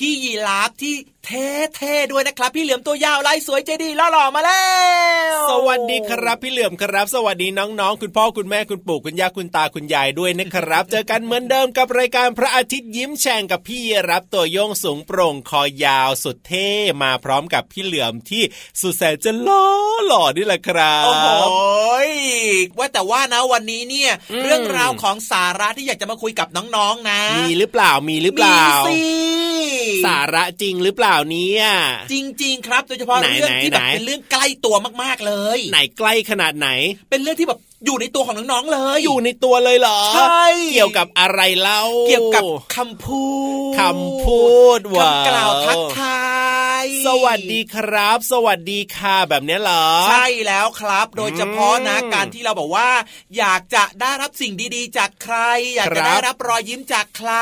พี่ยีราฟที่เท่ๆด้วยนะครับ พี่เหลือมตัวยาวลายสวยใจดีล่อหล่อมาแล้ว สวัสดีครับพี่เหลือมครับ สวัสดีน้องๆ คุณพ่อคุณแม่คุณปู่คุณย่าคุณตาคุณยายด้วยนะครับ เจอกันเหมือนเดิมกับรายการพระอาทิตย์ยิ้มแฉ่งกับพี่รับตัวโยงสูงโปร่งคอยาวสุดเท่มาพร้อมกับพี่เหลือมที่สุดแสนจะล้อหล่อนี่แหละครับโอ้โหยว่าแต่ว่านะวันนี้เนี่ยอืมเรื่องราวของสาระที่อยากจะมาคุยกับน้องๆนะ มีหรือเปล่ามีหรือเปล่ามีสิสาระจริงหรือเปล่าเนี่ย จริง ๆ ครับ โดยเฉพาะไหนเรื่องที่แบบไหนเป็นเรื่องใกล้ตัวมากๆเลย ไหนใกล้ขนาดไหน เป็นเรื่องที่แบบ อยู่ในตัวของน้องๆเลย อยู่ในตัวเลยเหรอ ใช่ เกี่ยวกับอะไรเล่า เกี่ยวกับคำพูดคำพูดว้าวคำกล่าวทักทายสวัสดีครับ สวัสดีค่ะแบบเนี้ยเหรอ ใช่แล้วครับ โดยเฉพาะนะอืมการที่เราบอกว่า อยากจะได้รับสิ่งดีๆ จากใคร อยากครัจะบได้รับรอยยิ้มจากใคร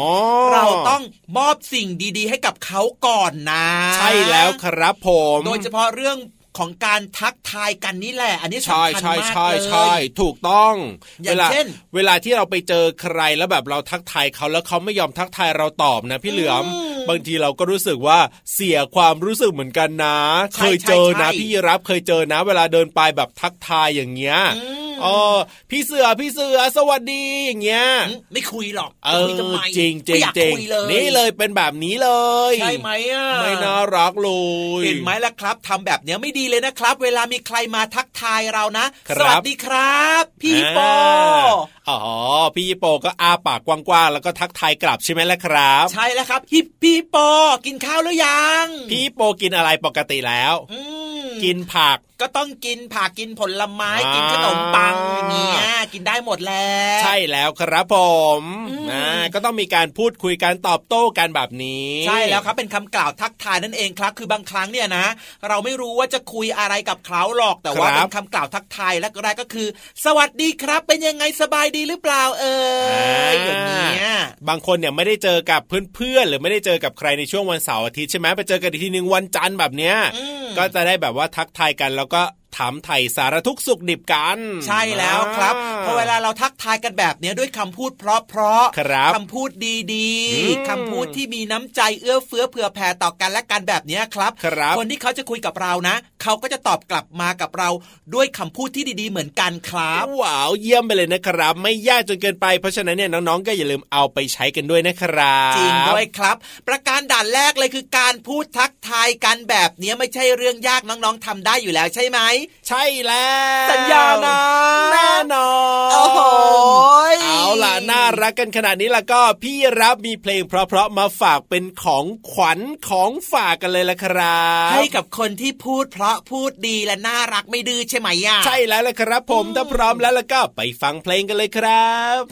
อ๋อเราต้องมอบสิ่งดีๆ ให้กับเขาก่อนนะ ใช่แล้วครับผม โดยเฉพาะเรื่อง ของการทักทายกันนี่แหละ อันนี้ใช่สำคัญใช่มากใช่เลยใช่ถูกต้องอย่างเวลาเช่นเวลาที่เราไปเจอใครแล้วแบบเราทักทายเขาแล้วเขาไม่ยอมทักทายเราตอบนะพี่เหลือมอืมบางทีเราก็รู้สึกว่าเสียความรู้สึกเหมือนกันนะใช่เคยเจอนะใช่พี่รับเคยเจอนะ เวลาเดินไปแบบทักทายอย่างเงี้ยอืมเออพี่เสือพี่เสือสวัสดีอย่างเงี้ยอืมไม่คุยหรอกเอจะอคุยทำไมจริงจริไม่งอยากจริงคุยเลยนี่เลยเป็นแบบนี้เลยใช่ไหมอะไม่น่ารักเลยเห็นไหมล่ะครับทำแบบเนี้ยไม่ดีเลยนะครับ เวลามีใครมาทักทายเรานะครับสวัสดีครับ พี่ปออ่าอ๋อ พี่โปก็อาปากกว้างๆแล้วก็ทักทายกลับใช่ไหมล่ะครับ ใช่แล้วครับฮิปพี่ปอกินข้าวหรือยัง พี่โปกินอะไรปกติแล้วอืมกินผัก ก็ต้องกินผักกินผลไม้อ่ากิกินขนมปังอย่างเงี้ยกินได้หมดแล้วใช่แล้วครับผมอืมอ่าก็ต้องมีการพูดคุยการตอบโต้กันแบบนี้ ใช่แล้วครับเป็นคำกล่าวทักทายนั่นเองครับ คือบางครั้งเนี่ยนะ เราไม่รู้ว่าจะคุยอะไรกับเขาหรอกแต่ว่าครับเป็นคำกล่าวทักทายแรกๆก็คือ สวัสดีครับ เป็นยังไงสบายดีหรือเปล่าเอ่ยอย่างเงี้ยบางคนเนี่ยไม่ได้เจอกับเพื่อนๆหรือไม่ได้เจอกับใครในช่วงวันเสาร์อาทิตย์ใช่ไหมไปเจอกันอีกทีหนึ่งวันจันทร์แบบเนี้ยอืมก็จะได้แบบว่าทักทายกันแล้วก็ ถามไถ่สารทุกข์สุขดิบกัน ใช่แล้วครับอ่าพอเวลาเราทักทายกันแบบเนี้ยด้วยคำพูดเพราะๆครับคำพูดดีอืมๆคำพูดที่มีน้ำใจเอื้อเฟื้อเผื่อแผ่ต่อกันและกันแบบเนี้ยครับครับคนที่เขาจะคุยกับเรานะ เขาก็จะตอบกลับมากับเราด้วยคำพูดที่ดีๆ เหมือนกันครับว้าวเยี่ยมไปเลยนะครับ ไม่ยากจนเกินไปเพราะฉะนั้นเนี่ยน้องๆก็อย่าลืมเอาไปใช้กันด้วยนะครับจริงด้วยครับ ประการด่านแรกเลยคือการพูดทักทายกันแบบเนี้ยไม่ใช่เรื่องยากน้องๆทำได้อยู่แล้วใช่ไหมใช่แล้วสัญญานะแน่นอนโอ้โหเอาล่ะน่ารักกันขนาดนี้แล้วก็พี่รับมีเพลงเพราะๆมาฝากเป็นของขวัญของฝากกันเลยละครับ ให้กับคนที่พูดเพราะพูดดีและน่ารักไม่ดื้อใช่ไหมอะใช่แล้วละครับ ผมถ้าพร้อมแล้วแล้วก็ไปฟังเพลงกันเลยครับ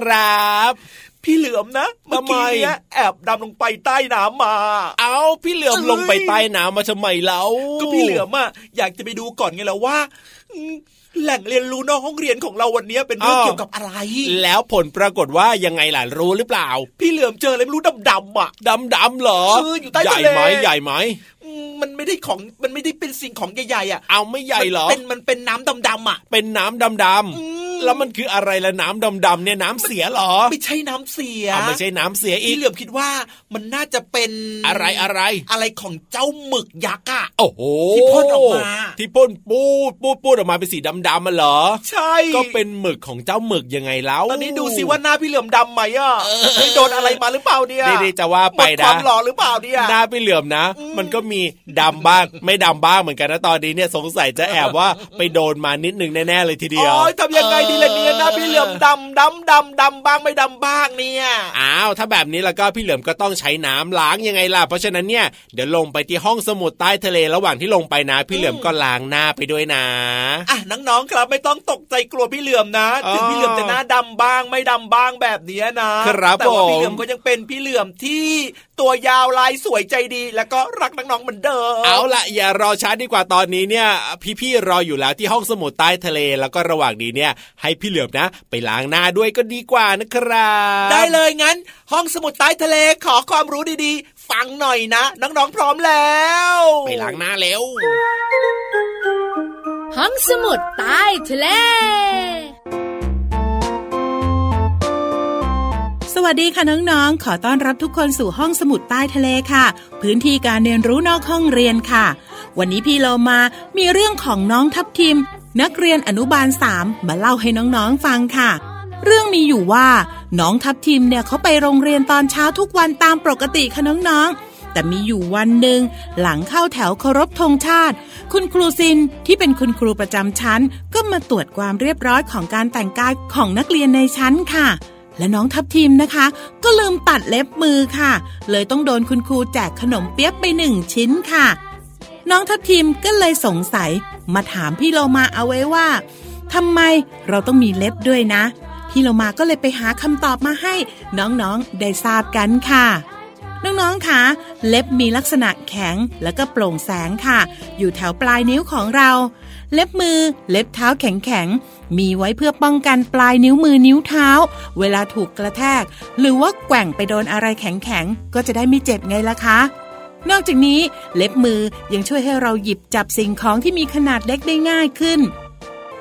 ครับ พี่เหลือมนะเมื่อทำไมกี้เนี้ยแอบดำลงไปใต้น้ำมา เอาพี่เหลือมเอ้ยลงไปใต้น้ำมาทำไมเล่าก็พี่เหลือมอะอยากจะไปดูก่อนไงแล้วว่าอืมแหล่งเรียนรู้นอกห้องเรียนของเราวันนี้เป็นเรื่องเกี่ยวกับอะไร แล้วผลปรากฏว่ายังไงล่ะรู้หรือเปล่า พี่เหลือมเจออะไรไม่รู้ดำๆอะดำดำๆเหรอเอออยู่ใต้ใหญ่ทะเลไหมใหญ่ไหมอืมมันไม่ได้ของมันไม่ได้เป็นสิ่งของใหญ่ๆอะ เอาไม่ใหญ่เหรอมันเป็นมันเป็นน้ำดำๆอะ เป็นน้ำดำดอืมำ แล้วมันคืออะไรละน้ำดำดำๆเนี่ยน้ำเสียเหรอ ไม่ใช่น้ำเสียเอาไม่ใช่น้ำเสียอีพี่กเหลือมคิดว่ามันน่าจะเป็นอะไรอะไรอะไรของเจ้าหมึกยักษ์อะโอ้โหที่พ่นออกมาที่พ่นปูดปูดปูดออกมาเป็นสีดำดำมันเหรอ ใช่ ก็เป็นหมึกของเจ้าหมึกยังไงแล้วตอนนี้ดูสิว่าหน้าพี่เหลือมดำไหมอะไม่โดนอะไรมาหรือเปล่าเนี่ยนี่ๆจะว่าหมไปดควานะมหล่อหรือเปล่าเนี่ยหน้าพี่เหลือมนะอืมมันก็มีดำบ้างไม่ดำบ้างเหมือนกันนะตอนนี้เนี่ยสงสัยจะแอบว่าไปโดนมานิดนึงแน่ๆเลยทีเดียวโอ้ยทำยังไงดีล่ะเนี่ยหน้าพี่เหลือมดำดำดำดำบ้างไม่ดำบ้างเนี่ยอ้าวถ้าแบบนี้แล้วก็พี่เหลือมก็ต้องใช้น้ำล้างยังไงล่ะเพราะฉะนั้นเนี่ยเดี๋ยวลงไปที่ห้องสมุดใต้ทะเลระหว่างที่ลงไปนะ พี่เหลือมก็ล้างหน้าไปด้วยนะอะน้องๆครับไม่ต้องตกใจกลัวพี่เหลือมนะอ๋อถึงพี่เหลือมจะหน้าดำบ้างไม่ดำบ้างแบบเนี้ยนะ ครับแต่ว่าผมพี่เหลือมก็ยังเป็นพี่เหลือมที่ ตัวยาวลายสวยใจดี แล้วก็รักน้องๆเหมือนเดิม เอาละอย่ารอช้าดีกว่าตอนนี้เนี่ย พี่ๆรออยู่แล้วที่ห้องสมุดใต้ทะเลแล้วก็ระหว่างนี้เนี่ย ให้พี่เหลือมนะ ไปล้างหน้าด้วยก็ดีกว่านะครับได้เลยงั้น ห้องสมุดใต้ทะเลขอความรู้ดีๆ ฟังหน่อยนะน้องๆพร้อมแล้ว ไปล้างหน้าเร็วห้องสมุดใต้ทะเล สวัสดีค่ะน้องๆ ขอต้อนรับทุกคนสู่ห้องสมุดใต้ทะเลค่ะ พื้นที่การเรียนรู้นอกห้องเรียนค่ะ วันนี้พี่เรามามีเรื่องของน้องทับทิม นักเรียนอนุบาลสามมาเล่าให้น้องๆฟังค่ะ เรื่องมีอยู่ว่าน้องทับทิมเนี่ยเขาไปโรงเรียนตอนเช้าทุกวันตามปกติค่ะน้องๆแต่มีอยู่วันหนึ่งหลังเข้าแถวเคารพธงชาติ คุณครูซินที่เป็นคุณครูประจำชั้น ก็มาตรวจความเรียบร้อยของการแต่งกายของนักเรียนในชั้นค่ะ และน้องทับทิมนะคะ ก็ลืมตัดเล็บมือค่ะ เลยต้องโดนคุณครูแจกขนมเปี๊ยบไปหนึ่งชิ้นค่ะ น้องทับทิมก็เลยสงสัยมาถามพี่โลมาเอาไว้ว่าทำไมเราต้องมีเล็บด้วยนะ พี่โลมาก็เลยไปหาคำตอบมาให้น้องๆได้ทราบกันค่ะน้องๆ คะ เล็บมีลักษณะแข็งแล้วก็โปร่งแสงค่ะ อยู่แถวปลายนิ้วของเรา เล็บมือ เล็บเท้าแข็งๆ มีไว้เพื่อป้องกันปลายนิ้วมือนิ้วเท้า เวลาถูกกระแทก หรือว่าแกว่งไปโดนอะไรแข็งๆ ก็จะได้ไม่เจ็บไงล่ะคะ นอกจากนี้เล็บมือยังช่วยให้เราหยิบจับสิ่งของที่มีขนาดเล็กได้ง่ายขึ้น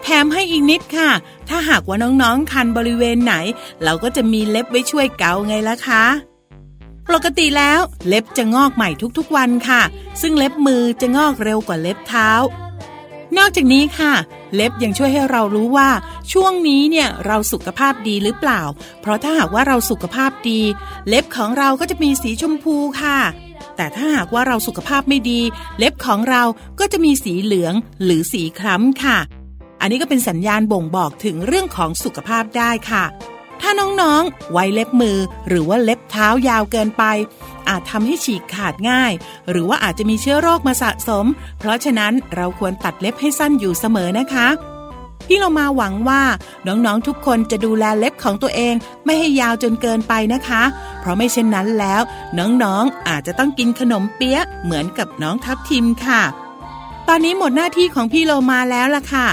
แถมให้อีกนิดค่ะ ถ้าหากว่าน้องๆ คันบริเวณไหน เราก็จะมีเล็บไว้ช่วยเกาไงล่ะคะปกติแล้วเล็บจะงอกใหม่ทุกๆวันค่ะ ซึ่งเล็บมือจะงอกเร็วกว่าเล็บเท้า นอกจากนี้ค่ะ เล็บยังช่วยให้เรารู้ว่า ช่วงนี้เนี่ยเราสุขภาพดีหรือเปล่า เพราะถ้าหากว่าเราสุขภาพดี เล็บของเราก็จะมีสีชมพูค่ะ แต่ถ้าหากว่าเราสุขภาพไม่ดี เล็บของเราก็จะมีสีเหลืองหรือสีคล้ำค่ะ อันนี้ก็เป็นสัญญาณบ่งบอกถึงเรื่องของสุขภาพได้ค่ะ ถ้าน้องๆ ไว้เล็บมือหรือว่าเล็บเท้ายาวเกินไป อาจทำให้ฉีกขาดง่าย หรือว่าอาจจะมีเชื้อโรคมาสะสม เพราะฉะนั้นเราควรตัดเล็บให้สั้นอยู่เสมอนะคะพี่เรามาหวังว่าน้องๆทุกคนจะดูแลเล็บของตัวเอง ไม่ให้ยาวจนเกินไปนะคะ เพราะไม่เช่นนั้นแล้ว น้องๆอาจจะต้องกินขนมเปี๊ยะเหมือนกับน้องทับทิมค่ะ ตอนนี้หมดหน้าที่ของพี่โลมาแล้วล่ะค่ะ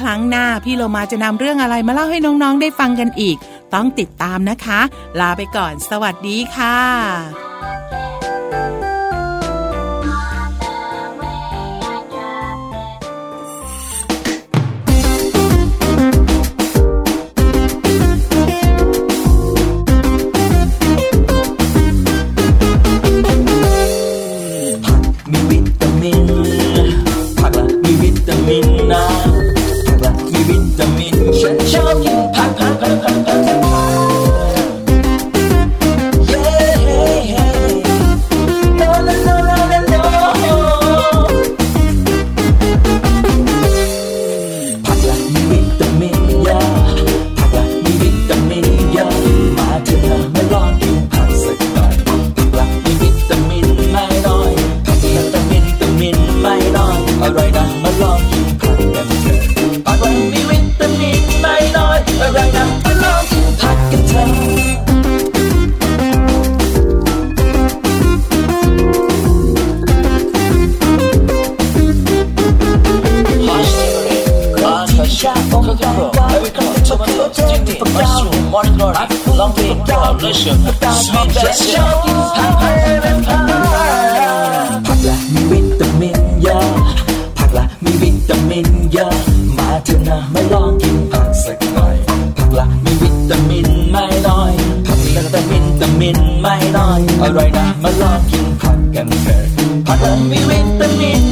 ครั้งหน้าพี่โลมาจะนำเรื่องอะไรมาเล่าให้น้องๆได้ฟังกันอีก ต้องติดตามนะคะ ลาไปก่อน สวัสดีค่ะ ผักละมีวิตามินเยอะผักละมีวิตามินเยอะมาเถอะนะมาลองกินผักสักหน่อยผักละมีวิตามินไม่น้อยผักละแต่วิตามินไม่น้อยอร่อยนะมาลองกินผักกันเถอะผักละมีวิตามิน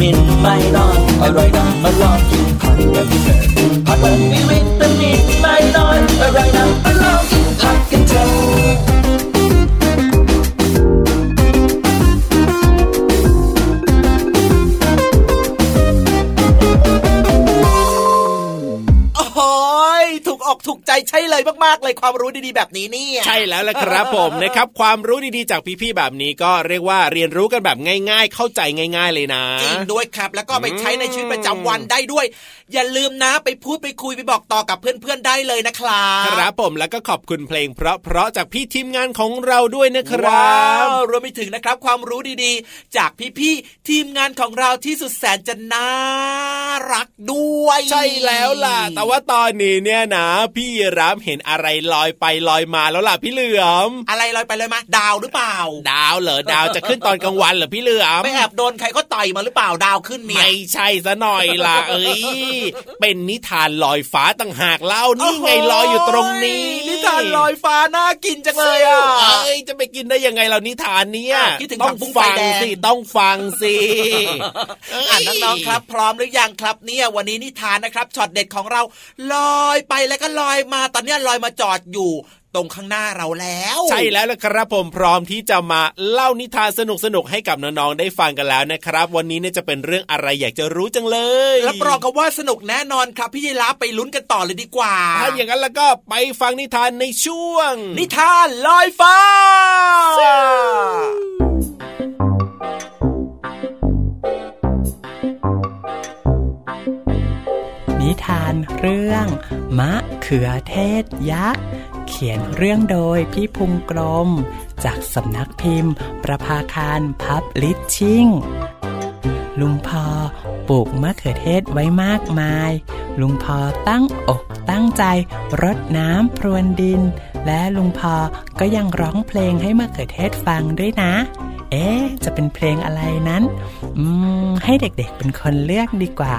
มินไม่นอนอร่อยนะมาลองกินผักกันเถอะผักละมีวิตามินไม่ ความรู้ดีๆแบบนี้เนี่ยใช่แล้วละครับผมนะครับความรู้ดีๆจากพี่ๆแบบนี้ก็เรียกว่าเรียนรู้กันแบบง่าย ๆ เข้าใจง่าย ๆ เลยนะจริงด้วยครับ แล้วก็ไปใช้ในชีวิตประจำวันได้ด้วย อย่าลืมนะไปพูดไปคุยไปบอกต่อกับเพื่อนๆได้เลยนะครับครับผมแล้วก็ขอบคุณเพลง เพราะๆจากพี่ทีมงานของเราด้วยนะครัว้าบวรวมไปถึงนะครับความรู้ดีๆ จากพี่ๆทีมงานของเราที่สุดแสนจะน่ารักด้วย ใช่แล้วล่ะ แต่ว่าตอนนี้เนี่ยนะ พี่รรับเห็นอะไรลอยไปลอยมาแล้วล่ะพี่เหลือม อะไรลอยไปเลยมา ดาวหรือเปล่า ดาวเหรอดาวจะขึ้นตอนกลางวันเหรอพี่เหลือมไม่แอบโดนใครก็ต่อยมาหรือเปล่าดาวขึ้นเนี่ยไม่ใช่ซะหน่อยล่ะเอ้ยเป็นนิทานลอยฟ้าต่างหากเล่านี่ไงลอยอยู่ตรงนี้ นิทานลอยฟ้าน่ากินจังเลยอะเอ้ยจะไปกินได้ยังไงเรานิทานเนี่ยอะคิดถึงต้ผัองกบุ้งไฟฟังแดงสิต้องฟังสิอ่านน้องๆครับ พร้อมหรือยังครับเนี่ยวันนี้นิทานนะครับช็อตเด็ดของเราลอยไปแล้วก็ลอยมาตอนเนี้ยลอยมาจอดอยู่ตรงข้างหน้าเราแล้ว ใช่แล้วละครับผมพร้อมที่จะมาเล่านิทานสนุกๆให้กับน้องๆได้ฟังกันแล้วนะครับ วันนี้เนี่ยจะเป็นเรื่องอะไรอยากจะรู้จังเลยรับรองกันว่าสนุกแน่นอนครับพี่ยีราฟไปลุ้นกันต่อเลยดีกว่าถ้าอย่างนั้นแล้วก็ไปฟังนิทานในช่วง นิทานลอยฟ้านิทานเรื่อง มะเขือเทศยักษ์ เขียนเรื่องโดยพี่พุงกลม จากสำนักพิมพ์ ประภาคารพับลิชชิ่ง ลุงพอปลูกมะเขือเทศไว้มากมาย ลุงพอตั้งอกตั้งใจรดน้ำพรวนดิน และลุงพอก็ยังร้องเพลงให้มะเขือเทศฟังด้วยนะ เอ๊จะเป็นเพลงอะไรนั้น อืม ให้เด็กๆเป็นคนเลือกดีกว่า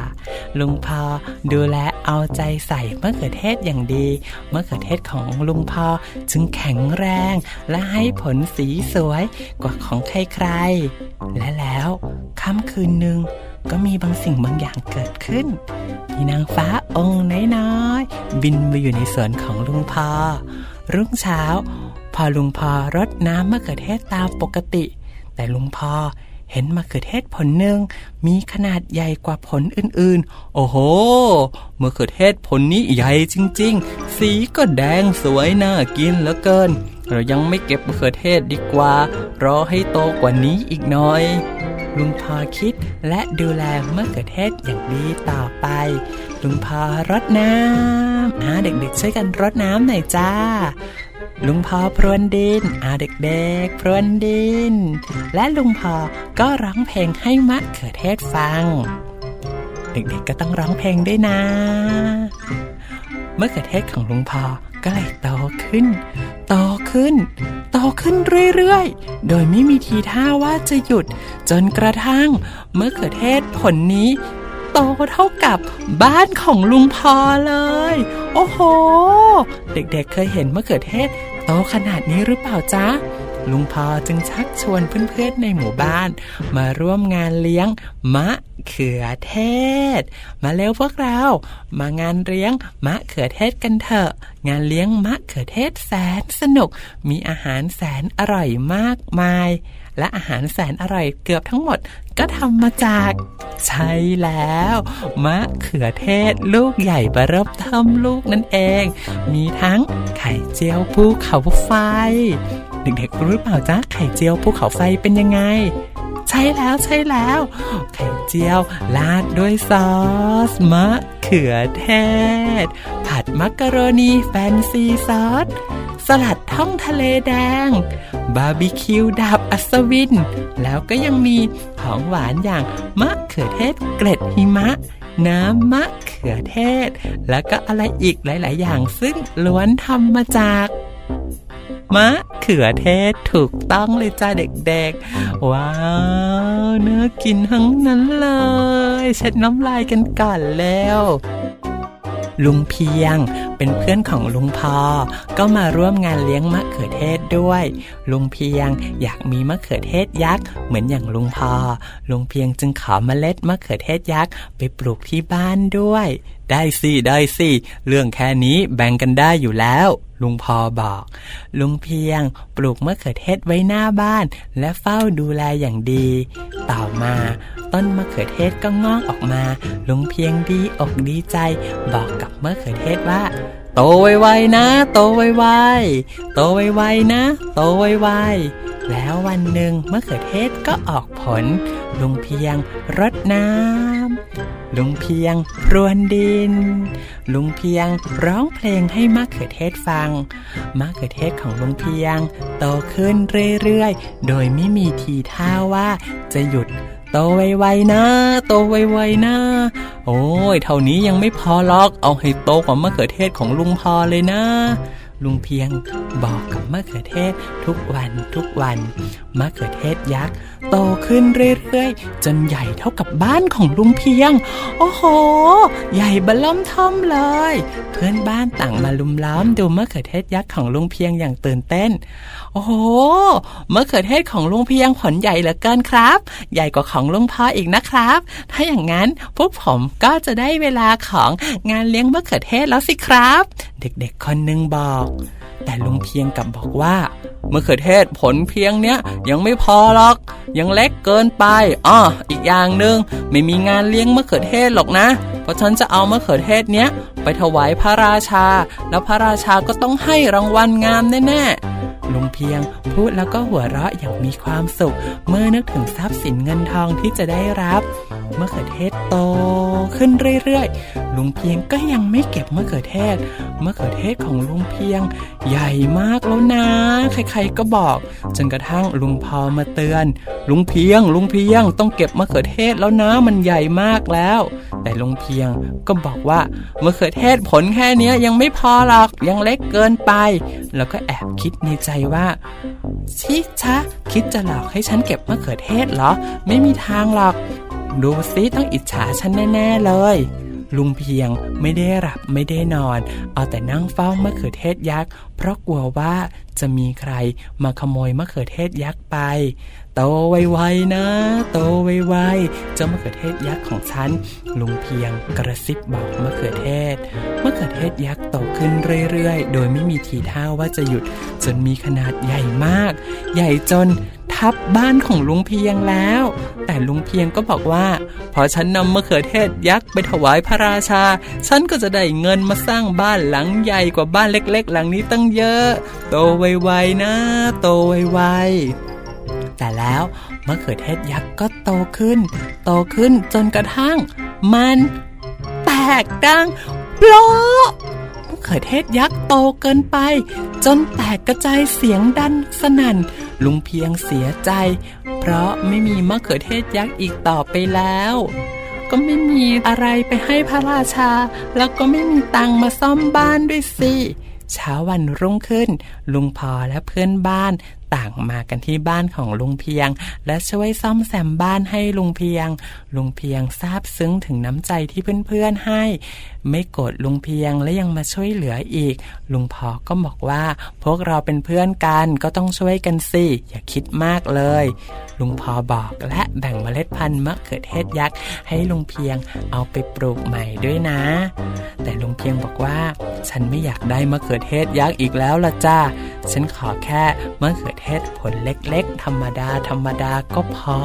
ลุงพอดูแลเอาใจใส่มะเขือเทศอย่างดีมะเขือเทศของลุงพอจึงแข็งแรง และให้ผลสีสวยกว่าของใครๆ และแล้วค่ำคืนหนึ่งก็มีบางสิ่งบางอย่างเกิดขึ้น มีนางฟ้าองค์น้อยๆบินมาอยู่ในสวนของลุงพอ รุ่งเช้า พอลุงพอรดน้ำมะเขือเทศตามปกติ แต่ลุงพอ เห็นมะเขือเทศผลหนึ่งมีขนาดใหญ่กว่าผลอื่นๆ โอ้โหมะเขือเทศผลนี้ใหญ่จริงๆ สีก็แดงสวยน่ากินเหลือเกิน เรายังไม่เก็บมะเขือเทศดีกว่า รอให้โตกว่านี้อีกหน่อยลุงพอคิดและดูแลมะเขือเทศอย่างดีต่อไป ลุงพอรดน้ำอ่าเด็กๆช่วยกันรดน้ำหน่อยจ้า ลุงพอพรวนดินอาเด็กๆ พรวนดิน และลุงพอก็ร้องเพลงให้มะเขือเทศฟัง เด็กๆก็ต้องร้องเพลงด้วยนะมะเขือเทศของลุงพอก็เลยโตขึ้น โตขึ้น โตขึ้นเรื่อยๆ โดยไม่มีทีท่าว่าจะหยุด จนกระทั่งมะเขือเทศผลนี้ โตเท่ากับบ้านของลุงพอเลย โอ้โห เด็กๆเคยเห็นมะเขือเทศ โตขนาดนี้หรือเปล่าจ๊ะ ลุงพอจึงชักชวนเพื่อนๆในหมู่บ้าน มาร่วมงานเลี้ยง มะเขือเทศ มาเร็วพวกเรา มางานเลี้ยง มะเขือเทศกันเถอะ งานเลี้ยงมะเขือเทศแสนสนุก มีอาหารแสนอร่อยมากมาย และอาหารแสนอร่อยเกือบทั้งหมดก็ทำมาจาก ใช่แล้ว มะเขือเทศลูกใหญ่บะริ่มเทิมลูกนั่นเอง มีทั้งไข่เจียวภูเขาไฟ เด็กๆรู้เปล่าจ๊ะไข่เจียวภูเขาไฟเป็นยังไง ใช่แล้วใช่แล้ว ไข่เจียวราดด้วยซอส มะเขือเทศ ผัดมักกะโรนีแฟนซีซอส ลัดท่องทะเลแดง บาร์บีคิวดาบอัศวิน แล้วก็ยังมีของหวานอย่างมะเขือเทศเกล็ดหิมะ น้ำมะเขือเทศ แล้วก็อะไรอีกหลาย ๆ อย่างซึ่งล้วนทำมาจากมะเขือเทศถูกต้องเลยจ้าเด็กๆ ว้าวเนื้อกินทั้งนั้นเลย เช็ดน้ำลายกันก่อนแล้ว ลุงเพียง เป็นเพื่อนของลุงพอ ก็มาร่วมงานเลี้ยงมะเขือเทศด้วย ลุงเพียงอยากมีมะเขือเทศยักษ์เหมือนอย่างลุงพอ ลุงเพียงจึงขอเมล็ดมะเขือเทศยักษ์ไปปลูกที่บ้านด้วย ได้สิได้สิเรื่องแค่นี้แบ่งกันได้อยู่แล้ว ลุงพอบอก ลุงเพียงปลูกมะเขือเทศไว้หน้าบ้าน และเฝ้าดูแลอย่างดี ต่อมา ต้นมะเขือเทศก็งอกออกมา ลุงเพียงดีอกดีใจ บอกกับมะเขือเทศว่า โตไวๆนะ โตไวๆโตไวๆนะ โตไวๆแล้ววันหนึ่งมะเขือเทศก็ออกผล ลุงเพียงรดน้ำลุงเพียงพรวนดิน ลุงเพียงร้องเพลงให้มะเขือเทศฟังมะเขือเทศของลุงเพียง โตขึ้นเรื่อยๆ โดยไม่มีทีท่าว่าจะหยุด โตไวๆนะ โตไวๆนะ โอ้ย เท่านี้ยังไม่พอหรอก เอาให้โตกว่ามะเขือเทศของลุงพอเลยนะ ลุงเพียงบอกกับมะเขือเทศทุกวันทุกวัน มะเขือเทศยักษ์โตขึ้นเรื่อยๆ จนใหญ่เท่ากับบ้านของลุงเพียง โอ้โห ใหญ่บะล่อมท่อมเลย เพื่อนบ้านต่างมาลุมล้อมดูมะเขือเทศยักษ์ของลุงเพียงอย่างตื่นเต้น โอ้โหมะเขือเทศของลุงเพียงผลใหญ่เหลือเกินครับ ใหญ่กว่าของลุงพ่ออีกนะครับ ถ้าอย่างนั้นพวกผมก็จะได้เวลาของงานเลี้ยงมะเขือเทศแล้วสิครับ เด็กๆคนหนึ่งบอก แต่ลุงเพียงกลับบอกว่ามะเขือเทศผลเพียงเนี้ยยังไม่พอหรอก ยังเล็กเกินไปอ้ออีกอย่างหนึ่งไม่มีงานเลี้ยงมะเขือเทศหรอกนะ เพราะฉันจะเอามะเขือเทศเนี้ยไปถวายพระราชา แล้วพระราชาก็ต้องให้รางวัลงามแน่ๆ ลุงเพียง พูดแล้วก็หัวเราะอย่างมีความสุข เมื่อนึกถึงทรัพย์สินเงินทองที่จะได้รับมะเขือเทศโตขึ้นเรื่อยลุงเพียงก็ยังไม่เก็บมะเขือเทศมะเขือเทศของลุงเพียง ใหญ่มากแล้วนะ ใครๆก็บอก จนกระทั่งลุงพอมาเตือน ลุงเพียง ลุงเพียงต้องเก็บมะเขือเทศแล้วนะมันใหญ่มากแล้ว แต่ลุงเพียงก็บอกว่ามะเขือเทศผลแค่นี้ยยังไม่พอหรอกยังเล็กเกินไป แล้วก็แอบคิดในใจว่าชิชะคิดจะหลอกให้ฉันเก็บมะเขือเทศเหรอ ไม่มีทางหรอก ดูซิต้องอิจฉาฉันแน่ ๆ เลย ลุงเพียงไม่ได้หลับไม่ได้นอน เอาแต่นั่งเฝ้ามะเขือเทศยักษ์ เพราะกลัวว่าจะมีใครมาขโมยมะเขือเทศยักษ์ไป โตไวๆนะ โตไวๆเจ้ามะเขือเทศยักษ์ของฉัน ลุงเพียงกระซิบบอกมะเขือเทศมะเขือเทศยักษ์โตขึ้นเรื่อยๆ โดยไม่มีทีท่าว่าจะหยุด จนมีขนาดใหญ่มาก ใหญ่จน ทับบ้านของลุงเพียงแล้ว แต่ลุงเพียงก็บอกว่า พอฉันนำมะเขือเทศยักษ์ไปถวายพระราชา ฉันก็จะได้เงินมาสร้างบ้านหลังใหญ่กว่าบ้านเล็กๆ หลังนี้ตั้งเยอะ โตไวๆนะ โตไวๆแต่แล้วมะเขือเทศยักษ์ก็โตขึ้น โตขึ้นจนกระทั่ง มันแตกดังโปลมะเขือเทศยักษ์โตเกินไป จนแตกกระจายเสียงดันสนั่น ลุงเพียงเสียใจ เพราะไม่มีมะเขือเทศยักษ์อีกต่อไปแล้ว ก็ไม่มีอะไรไปให้พระราชา แล้วก็ไม่มีตังมาซ่อมบ้านด้วยสิเช้าวันรุ่งขึ้น ลุงพอและเพื่อนบ้าน ต่างมากันที่บ้านของลุงเพียง และช่วยซ่อมแซมบ้านให้ลุงเพียง ลุงเพียงซาบซึ้งถึงน้ำใจที่เพื่อนๆให้ ไม่โกรธลุงเพียงและยังมาช่วยเหลืออีก ลุงพอก็บอกว่า พวกเราเป็นเพื่อนกันก็ต้องช่วยกันสิ อย่าคิดมากเลย ลุงพอบอกและแบ่งเมล็ดพันธุ์มะเขือเทศยักษ์ให้ลุงเพียงเอาไปปลูกใหม่ด้วยนะ แต่ลุงเพียงบอกว่า ฉันไม่อยากได้มะเขือเทศยักษ์อีกแล้วละจ้าฉันขอแค่มะเขือเทศผลเล็กๆ ธรรมดา ธรรมดาก็พอ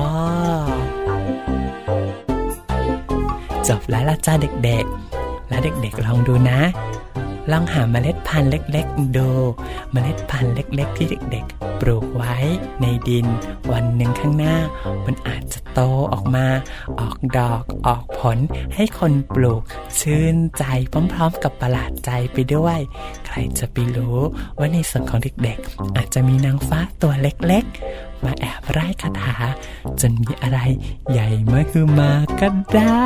จบแล้วละจ้าเด็กๆ และเด็กๆลองดูนะ ลองหาเมล็ดพันธุ์เล็ก ๆ ดู เมล็ดพันธุ์เล็ก ๆ ที่เด็ก ๆ ปลูกไว้ในดิน วันหนึ่งข้างหน้า มันอาจจะโตออกมา ออกดอกออกผลให้คนปลูกชื่นใจพร้อม ๆ กับประหลาดใจไปด้วย ใครจะไปรู้ว่าในส่วนของเด็ก ๆ อาจจะมีนางฟ้าตัวเล็ก ๆ มาแอบไร้คาถา จนมีอะไรใหญ่มาคือมาก็ได้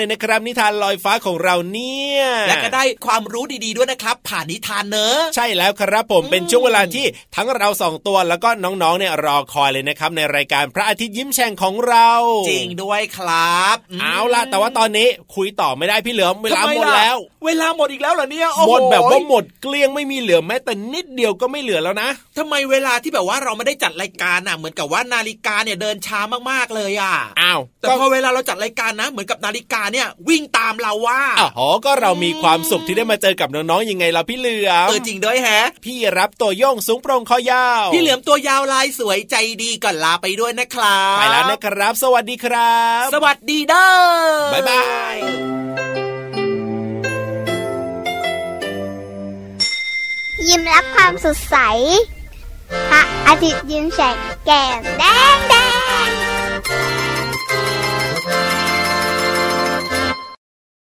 เลยนะครับ นิทานลอยฟ้าของเราเนี่ย และก็ได้ความรู้ดีๆด้วยนะครับ ผ่านนิทานเนอะใช่แล้วครับผมเป็นช่วงเวลาที่ทั้งเราสองตัวแล้วก็น้องๆเนี่ยรอคอยเลยนะครับในรายการพระอาทิตย์ยิ้มแฉ่งของเรา จริงด้วยครับ เอาล่ะ แต่ว่าตอนนี้คุยต่อไม่ได้พี่เหลือมเวลาทำไหมดแล้ว เวลาหมดอีกแล้วเหรอเนี่ยโอ้หโมดแบบว่าหมดเกลี้ยงไม่มีเหลือแม้แต่นิดเดียวก็ไม่เหลือแล้วนะทำไมเวลาที่แบบว่าเราไม่ได้จัดรายการน่ะเหมือนกับว่านาฬิกาเนี่ยเดินช้ามากๆเลยอะอ้าวแต่พอเวลาเราจัดรายการนะ เหมือนกับนาฬิกาเนี่ยวิ่งตามเราว่าอ๋อก็เรามีความสุขที่ได้มาเจอกับน้องๆยังไงล่ะพี่เหลือมเออจริงด้วยแฮะ พี่รับตัวโยงสูงโปร่งคอยาว พี่เหลือมตัวยาวลายสวยใจดีก่อนลาไปด้วยนะครับไปแล้วนะครับ สวัสดีครับ สวัสดีเด้อบ๊ายบายยิ้มรับความสดใส พระอาทิตย์ยิ้มแฉกแก้มแดงแด